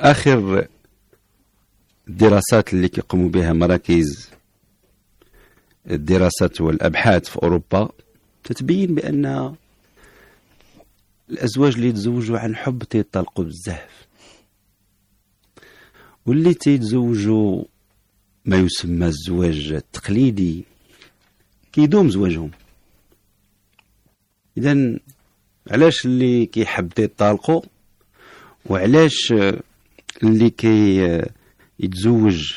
آخر الدراسات اللي كيقوموا بها مراكز الدراسات والأبحاث في أوروبا تتبين بأن الأزواج اللي يتزوجوا عن حب تيطلقوا بزاف. واللي تيتزوجوا ما يسمى الزواج التقليدي كيدوم زواجهم. اذا علاش اللي كيحب تيطلقوا وعلاش اللي كي يتزوج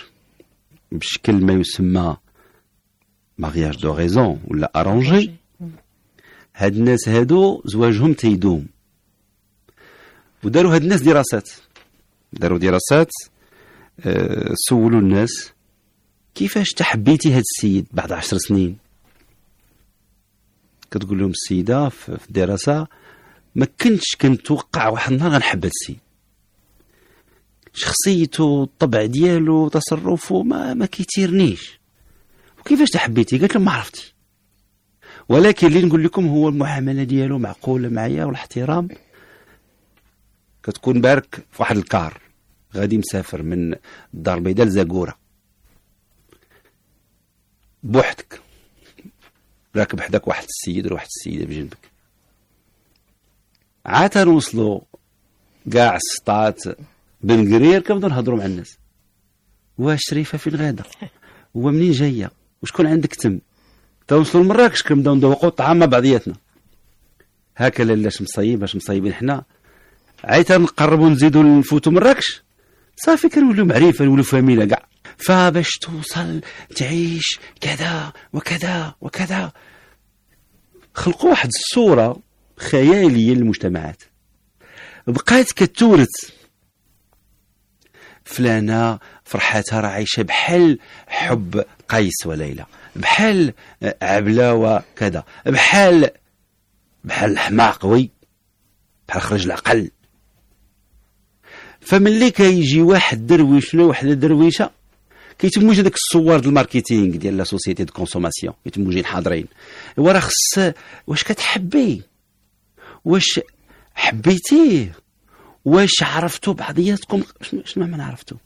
بشكل ما يسمى mariage de raison ولا arrangé هاد الناس هادو زواجهم تيدوم. وداروا هاد الناس دراسات. داروا دراسات أه سولوا الناس كيفاش تحبيتي هاد السيد بعد عشر سنين. كتقول لهم السيدة في الدراسة ما كنتش كنتوقع واحد النهار غنحب هاد السيد. شخصيته الطبع ديالو تصرفه ما ما كيتيرنيش وكيفاش تحبيتي؟ قالت ما عرفتي ولكن اللي نقول لكم هو المعاملة ديالو معقولة معايا والاحترام. كتكون بارك في واحد الكار. غادي مسافر من الدار البيضاء لزاكورة. بوحدك. راكب حداك واحد السيد ولا واحد السيدة بجنبك. عاد نوصلوا كاع السطات بن قرير كنبداو نهضروا مع الناس؟ واش شريفة فين غاده هو منين جاية؟ وشكون عندك تم؟ توصلوا لمراكش كنبداو ندوقوا الطعام مع بعضياتنا. هكا لاش مصيب باش مصيبين حنا. عيت نقربوا نزيدوا نفوتوا مراكش صافي كنوليو معرفة نوليو فاميله كاع. فباش توصل تعيش كذا وكذا وكذا. خلقوا واحد الصورة خيالية للمجتمعات. بقات كتورث. فلانة فرحاتها راه عايشة بحال حب قيس وليلى بحال عبلة وكذا بحال بحال الحماق وي بحال خرج العقل. فملي كيجي واحد درويش ولا وحده درويشة كيتموا هذاك الصور ديال ال marketing ديال la société de consommation كيتموا جايين حاضرين. ايوا راه خص واش كتحبي؟ واش حبيتيه؟ واش عرفتوا بعضياتكم؟ شنو ما عرفتوا؟